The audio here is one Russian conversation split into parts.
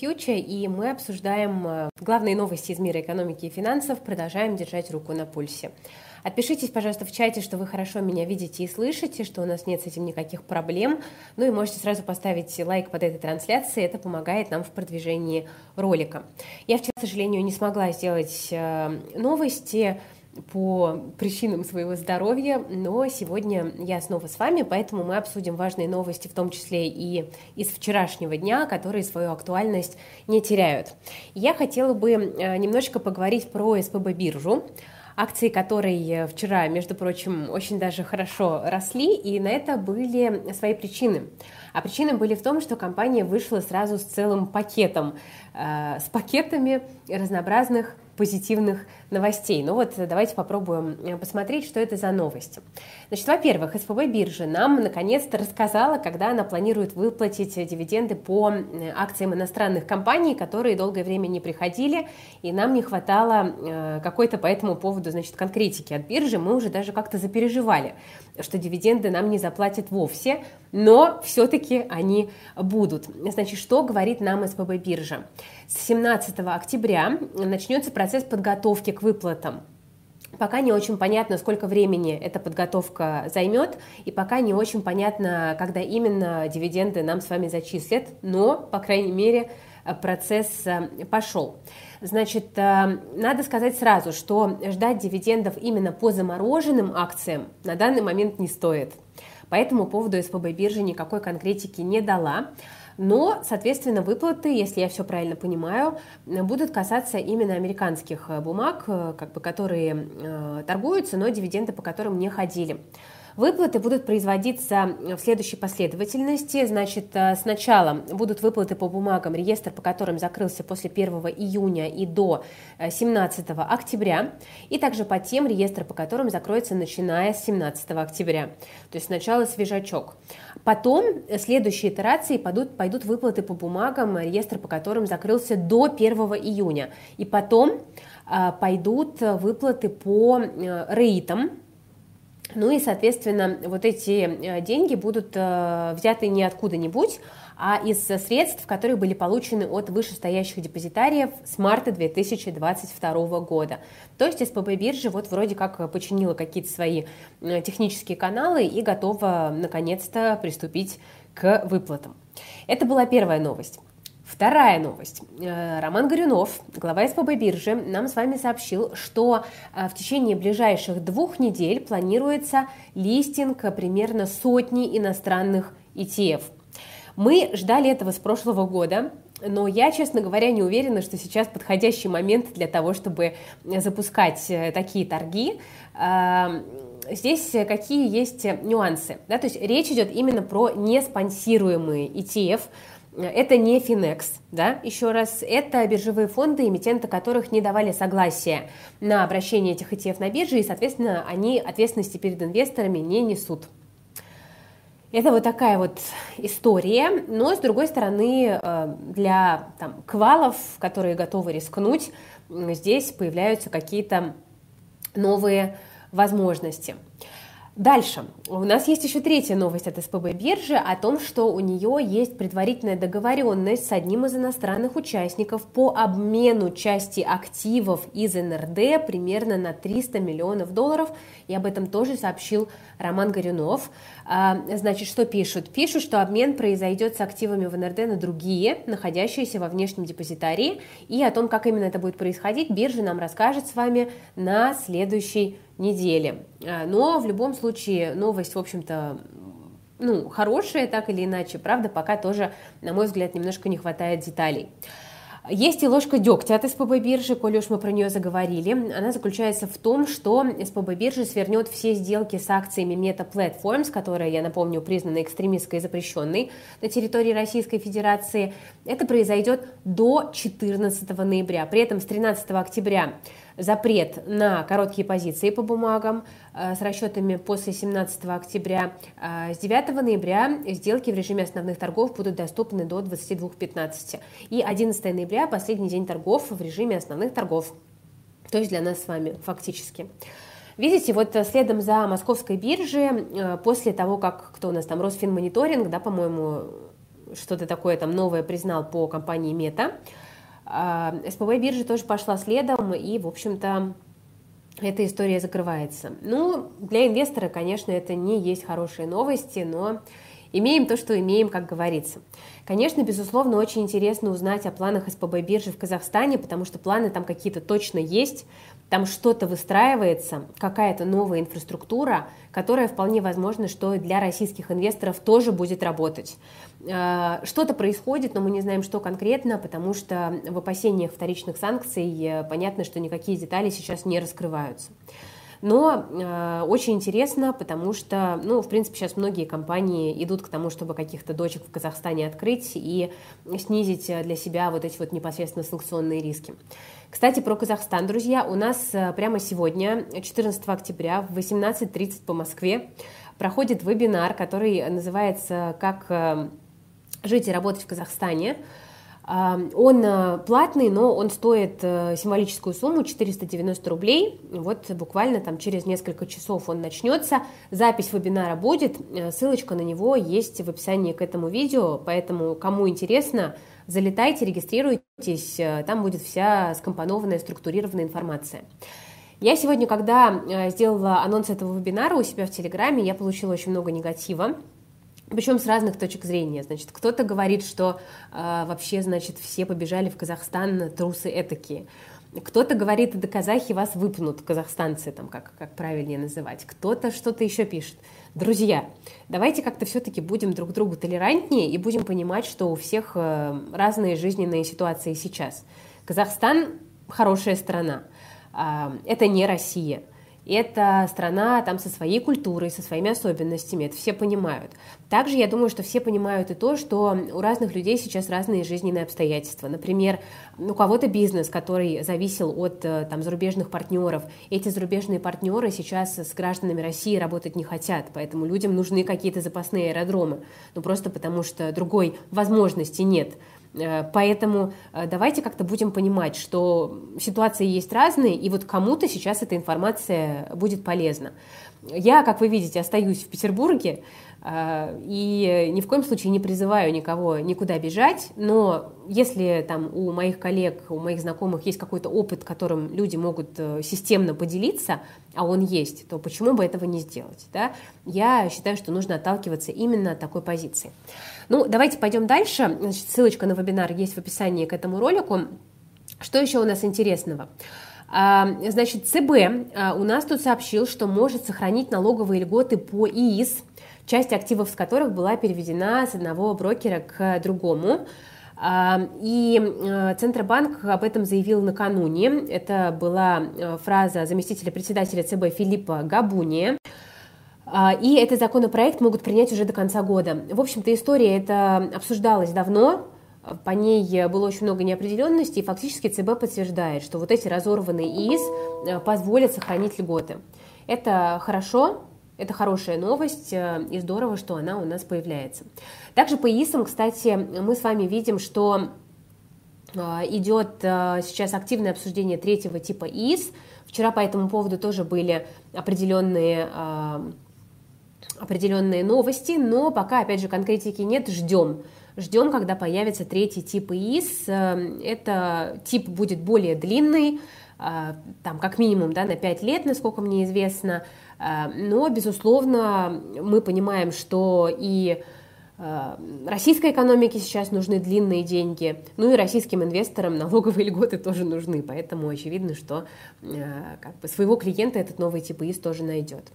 Future, и мы обсуждаем э, главные новости из мира экономики и финансов, продолжаем держать руку на пульсе. Отпишитесь, пожалуйста, в чате, что вы хорошо меня видите и слышите, что у нас нет с этим никаких проблем. Ну и можете сразу поставить лайк под этой трансляцией, это помогает нам в продвижении ролика. Я вчера, к сожалению, не смогла сделать э, новости, по причинам своего здоровья, но сегодня я снова с вами, поэтому мы обсудим важные новости, в том числе и из вчерашнего дня, которые свою актуальность не теряют. Я хотела бы э, немножко поговорить про СПБ биржу, акции которой вчера, между прочим, очень даже хорошо росли, и на это были свои причины. А причины были в том, что компания вышла сразу с целым пакетом, э, с пакетами разнообразных позитивных новостей. Ну вот давайте попробуем э, посмотреть, что это за новости. Значит, во-первых, СПБ биржа нам наконец-то рассказала, когда она планирует выплатить дивиденды по э, акциям иностранных компаний, которые долгое время не приходили, и нам не хватало э, какой-то по этому поводу, значит, конкретики от биржи. Мы уже даже как-то запереживали, что дивиденды нам не заплатят вовсе, но все-таки они будут. Значит, что говорит нам СПБ биржа? С 17 октября начнется процесс подготовки к выплатам. Пока не очень понятно, сколько времени эта подготовка займет, и пока не очень понятно, когда именно дивиденды нам с вами зачислят, но, по крайней мере, процесс э, пошел. Значит, э, надо сказать сразу, что ждать дивидендов именно по замороженным акциям на данный момент не стоит. По этому поводу СПБ биржа никакой конкретики не дала. Но, соответственно, выплаты, если я все правильно понимаю, будут касаться именно американских э, бумаг, э, как бы, которые э, торгуются, но дивиденды по которым не ходили. Выплаты будут производиться в следующей последовательности. Значит, э, сначала будут выплаты по бумагам, реестр по которым закрылся после 1 июня и до 17 э, октября, и также по тем, реестр по которым закроется начиная с 17 октября. То есть сначала свежачок. Потом э, следующие итерации пойдут, пойдут выплаты по бумагам, реестр по которым закрылся до 1 июня. И потом пойдут выплаты по рейтам, ну и, соответственно, вот эти э, деньги будут э, взяты не откуда-нибудь, а из средств, которые были получены от вышестоящих депозитариев с марта 2022 года. То есть СПБ биржа вот вроде как починила какие-то свои э, технические каналы и готова наконец-то приступить к выплатам. Это была первая новость. Вторая новость. Э, Роман Горюнов, глава СПБ биржи, нам с вами сообщил, что э, в течение ближайших двух недель планируется листинг примерно сотни иностранных ETF. Мы ждали этого с прошлого года, но я, честно говоря, не уверена, что сейчас подходящий момент для того, чтобы запускать э, такие торги. Здесь какие есть нюансы? Да? То есть речь идет именно про неспонсируемые ETF, это не Finex, да, еще раз, это биржевые фонды, эмитенты которых не давали согласия на обращение этих ETF на бирже, и, соответственно, они ответственности перед инвесторами не несут. Это вот такая вот история, но, с другой стороны, э, для там, квалов, которые готовы рискнуть, здесь появляются какие-то новые возможности. Дальше. У нас есть еще третья новость от СПБ биржи о том, что у нее есть предварительная договоренность с одним из иностранных участников по обмену части активов из НРД примерно на 300 миллионов долларов. И об этом тоже сообщил Роман Горюнов. А, значит, что пишут? Пишут, что обмен произойдет с активами в НРД на другие, находящиеся во внешнем депозитарии. И о том, как именно это будет происходить, биржа нам расскажет с вами на следующей недели. А, но в любом случае новость, в общем-то, ну, хорошая, так или иначе, правда, пока тоже, на мой взгляд, немножко не хватает деталей. Есть и ложка дегтя от СПБ биржи, коли уж мы про нее заговорили. Она заключается в том, что СПБ биржа свернет все сделки с акциями Meta Platforms, которая, я напомню, признана экстремистской и запрещенной на территории Российской Федерации. Это произойдет до 14 ноября. При этом с 13 октября запрет на короткие позиции по бумагам э, с расчетами после 17 октября. Э, с 9 ноября сделки в режиме основных торгов будут доступны до 22.15. И 11 ноября последний день торгов в режиме основных торгов. То есть для нас с вами фактически. Видите, вот следом за московской биржей, э, после того, как кто у нас там, Росфинмониторинг, да, по-моему, что-то такое там новое признал по компании Мета. СПБ биржа тоже пошла следом, и, в общем-то, эта история закрывается. Ну, для инвестора, конечно, это не есть хорошие новости, но имеем то, что имеем, как говорится. Конечно, безусловно, очень интересно узнать о планах СПБ биржи в Казахстане, потому что планы там какие-то точно есть, там что-то выстраивается, какая-то новая инфраструктура, которая вполне возможно, что для российских инвесторов тоже будет работать. Э, что-то происходит, но мы не знаем, что конкретно, потому что в опасениях вторичных санкций э, понятно, что никакие детали сейчас не раскрываются. Но э, очень интересно, потому что, ну, в принципе, сейчас многие компании идут к тому, чтобы каких-то дочек в Казахстане открыть и снизить для себя вот эти вот непосредственно санкционные риски. Кстати, про Казахстан, друзья, у нас э, прямо сегодня, 14 октября в 18.30 по Москве проходит вебинар, который называется «Как э, жить и работать в Казахстане». Он э, платный, но он стоит э, символическую сумму 490 рублей. Вот буквально там через несколько часов он начнется. Запись вебинара будет, э, ссылочка на него есть в описании к этому видео, поэтому кому интересно, залетайте, регистрируйтесь, там будет вся скомпонованная, структурированная информация. Я сегодня, когда сделала анонс этого вебинара у себя в Телеграме, я получила очень много негатива причем с разных точек зрения. Значит, кто-то говорит, что э, вообще, значит, все побежали в Казахстан трусы этакие. Кто-то говорит, да казахи вас выпнут, казахстанцы, там, как, как правильнее называть. Кто-то что-то еще пишет. Друзья, давайте как-то все-таки будем друг другу толерантнее и будем понимать, что у всех э, разные жизненные ситуации сейчас. Казахстан – хорошая страна. Э, это не Россия. Это страна там со своей культурой, со своими особенностями, это все понимают. Также я думаю, что все понимают и то, что у разных людей сейчас разные жизненные обстоятельства. Например, у кого-то бизнес, который зависел от э, там, зарубежных партнеров. Эти зарубежные партнеры сейчас с гражданами России работать не хотят, поэтому людям нужны какие-то запасные аэродромы. Ну просто потому что другой возможности нет. Э, поэтому э, давайте как-то будем понимать, что ситуации есть разные, и вот кому-то сейчас эта информация будет полезна. Я, как вы видите, остаюсь в Петербурге, и ни в коем случае не призываю никого никуда бежать, но если там у моих коллег, у моих знакомых есть какой-то опыт, которым люди могут системно поделиться, а он есть, то почему бы этого не сделать? Да? Я считаю, что нужно отталкиваться именно от такой позиции. Ну, давайте пойдем дальше. Значит, ссылочка на вебинар есть в описании к этому ролику. Что еще у нас интересного? А, значит, ЦБ а, у нас тут сообщил, что может сохранить налоговые льготы по ИИС, часть активов с которых была переведена с одного брокера к другому. А, и Центробанк об этом заявил накануне. Это была фраза заместителя председателя ЦБ Филиппа Габуни. А, и этот законопроект могут принять уже до конца года. В общем-то, история эта обсуждалась давно, по ней было очень много неопределенности, и фактически ЦБ подтверждает, что вот эти разорванные ИИС э, позволят сохранить льготы. Это хорошо, это хорошая новость, э, и здорово, что она у нас появляется. Также по ИИСам, кстати, мы с вами видим, что э, идет сейчас активное обсуждение третьего типа ИИС. Вчера по этому поводу тоже были определенные определенные новости, но пока, опять же, конкретики нет, ждем. Ждем, когда появится третий тип ИИС. Э, это тип будет более длинный, э, там как минимум да, на 5 лет, насколько мне известно. Э, но, безусловно, мы понимаем, что и российской экономике сейчас нужны длинные деньги, ну и российским инвесторам налоговые льготы тоже нужны, поэтому очевидно, что как бы своего клиента этот новый тип ИИС тоже найдет.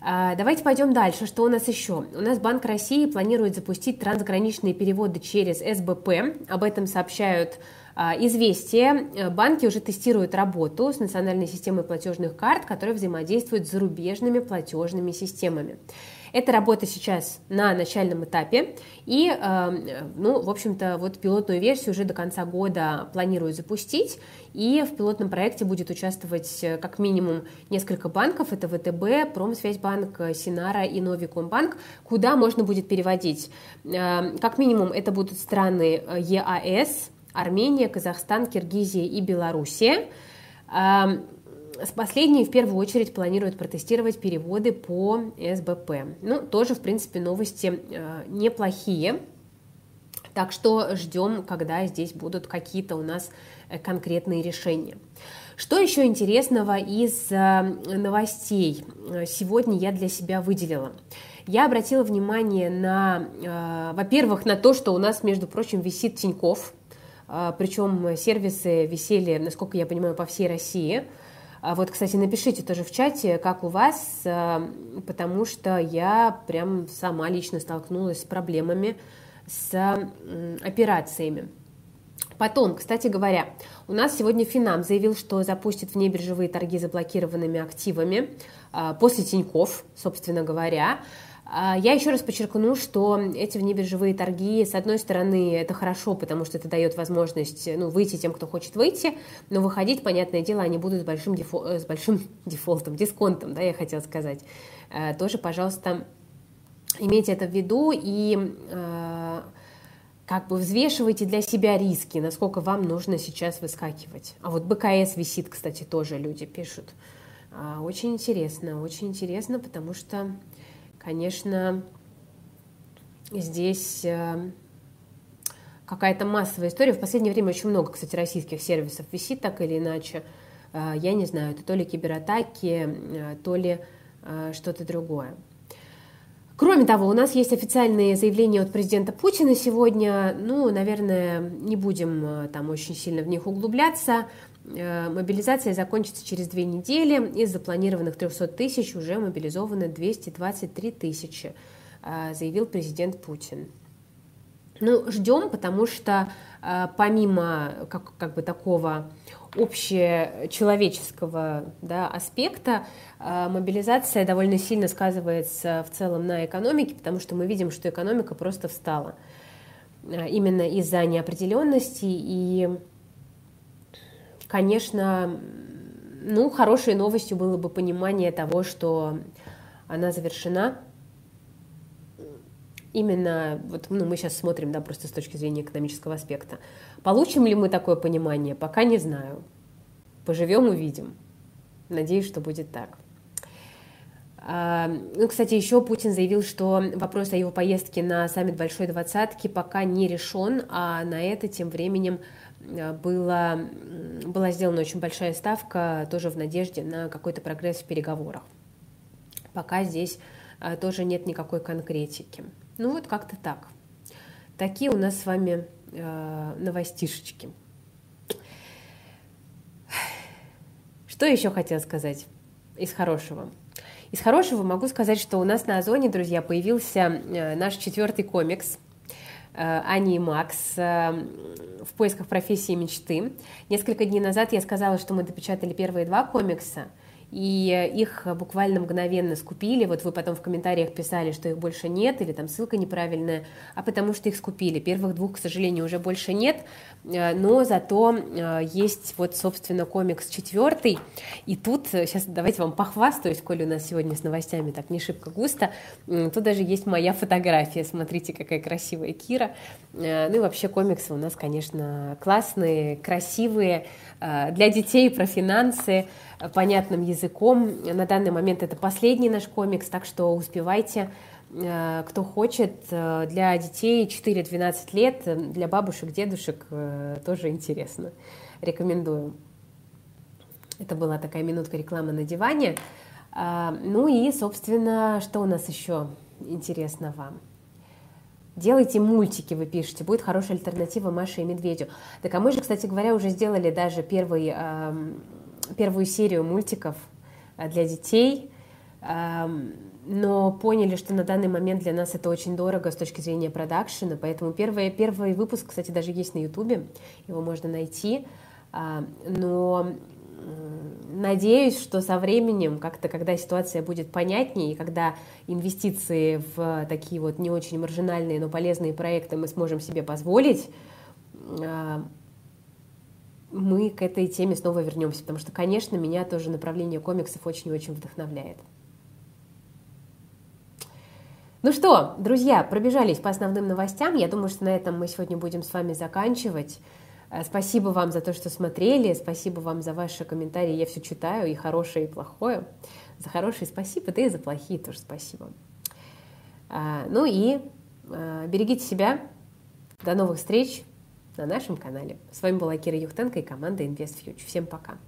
Давайте пойдем дальше. Что у нас еще? У нас Банк России планирует запустить трансграничные переводы через СБП. Об этом сообщают а, Известия. Банки уже тестируют работу с национальной системой платежных карт, которая взаимодействует с зарубежными платежными системами. Эта работа сейчас на начальном этапе, и, э, ну, в общем-то, вот пилотную версию уже до конца года планируют запустить, и в пилотном проекте будет участвовать э, как минимум несколько банков, это ВТБ, Промсвязьбанк, Синара и Новикомбанк, куда можно будет переводить. Э, как минимум это будут страны ЕАЭС, Армения, Казахстан, Киргизия и Белоруссия. С последней в первую очередь планируют протестировать переводы по СБП. Ну, тоже, в принципе, новости э, неплохие. Так что ждем, когда здесь будут какие-то у нас э, конкретные решения. Что еще интересного из э, новостей сегодня я для себя выделила? Я обратила внимание на, во-первых, на то, что у нас, между прочим, висит Тиньков, причем сервисы висели, насколько я понимаю, по всей России. А вот, кстати, напишите тоже в чате, как у вас, потому что я прям сама лично столкнулась с проблемами с операциями. Потом, кстати говоря, у нас сегодня Финам заявил, что запустит внебиржевые торги заблокированными активами а, после Тиньков, собственно говоря. А, я еще раз подчеркну, что эти внебиржевые торги, с одной стороны, это хорошо, потому что это дает возможность ну, выйти тем, кто хочет выйти, но выходить, понятное дело, они будут с большим, дефол- э, с большим дефолтом, дисконтом, да, я хотела сказать. А, тоже, пожалуйста, имейте это в виду и э, как бы взвешивайте для себя риски, насколько вам нужно сейчас выскакивать. А вот БКС висит, кстати, тоже люди пишут. А, очень интересно, очень интересно, потому что, конечно, здесь э, какая-то массовая история. В последнее время очень много, кстати, российских сервисов висит так или иначе. Э, я не знаю, это то ли кибератаки, э, то ли что-то другое. Кроме того, у нас есть официальные заявления от президента Путина сегодня. Ну, наверное, не будем там очень сильно в них углубляться. Э, мобилизация закончится через две недели. Из запланированных 300 тысяч уже мобилизованы 223 тысячи, э, заявил президент Путин. Ну, ждем, потому что помимо как, как бы такого общечеловеческого да, аспекта мобилизация довольно сильно сказывается в целом на экономике, потому что мы видим, что экономика просто встала именно из-за неопределенности. И, конечно, ну, хорошей новостью было бы понимание того, что она завершена. Именно, вот, ну, мы сейчас смотрим, да, просто с точки зрения экономического аспекта. Получим ли мы такое понимание, пока не знаю. Поживем, увидим. Надеюсь, что будет так. А, ну, кстати, еще Путин заявил, что вопрос о его поездке на саммит Большой Двадцатки пока не решен, а на это тем временем было, была сделана очень большая ставка, тоже в надежде на какой-то прогресс в переговорах. Пока здесь а, тоже нет никакой конкретики. Ну вот как-то так. Такие у нас с вами новостишечки. Что еще хотела сказать из хорошего? Из хорошего могу сказать, что у нас на Озоне, друзья, появился э, наш четвертый комикс э, Ани и Макс э, в поисках профессии мечты. Несколько дней назад я сказала, что мы допечатали первые два комикса – и их буквально мгновенно скупили. Вот вы потом в комментариях писали, что их больше нет, или там ссылка неправильная, а потому что их скупили. Первых двух, к сожалению, уже больше нет, э, но зато э, есть вот, собственно, комикс четвертый. И тут, сейчас э, давайте вам похвастаюсь, коли у нас сегодня с новостями так не шибко густо, тут даже есть моя фотография, смотрите, какая красивая Кира. Ну и вообще комиксы у нас, конечно, классные, красивые, для детей про финансы, понятным языком. На данный момент это последний наш комикс, так что успевайте. Э, кто хочет, э, для детей 4-12 лет, для бабушек, дедушек э, тоже интересно. Рекомендую. Это была такая минутка рекламы на диване. Ну и, собственно, что у нас еще интересного? Делайте мультики, вы пишете, будет хорошая альтернатива Маше и Медведю. Так а мы же, кстати говоря, уже сделали даже первый первую серию мультиков э, для детей, эм, но поняли, что на данный момент для нас это очень дорого с точки зрения продакшена, поэтому первый, первый выпуск, кстати, даже есть на ютубе, его можно найти, а, но надеюсь, что со временем, как-то, когда ситуация будет понятнее, и когда инвестиции в такие вот не очень маржинальные, но полезные проекты мы сможем себе позволить, а, мы к этой теме снова вернемся, потому что, конечно, меня тоже направление комиксов очень-очень вдохновляет. Ну что, друзья, пробежались по основным новостям. Я думаю, что на этом мы сегодня будем с вами заканчивать. Э, спасибо вам за то, что смотрели. Спасибо вам за ваши комментарии. Я все читаю, и хорошее, и плохое. За хорошие спасибо, да и за плохие тоже спасибо. А, ну и э, берегите себя, До новых встреч на нашем канале. С вами была Кира Юхтенко и команда InvestFuture. Всем пока!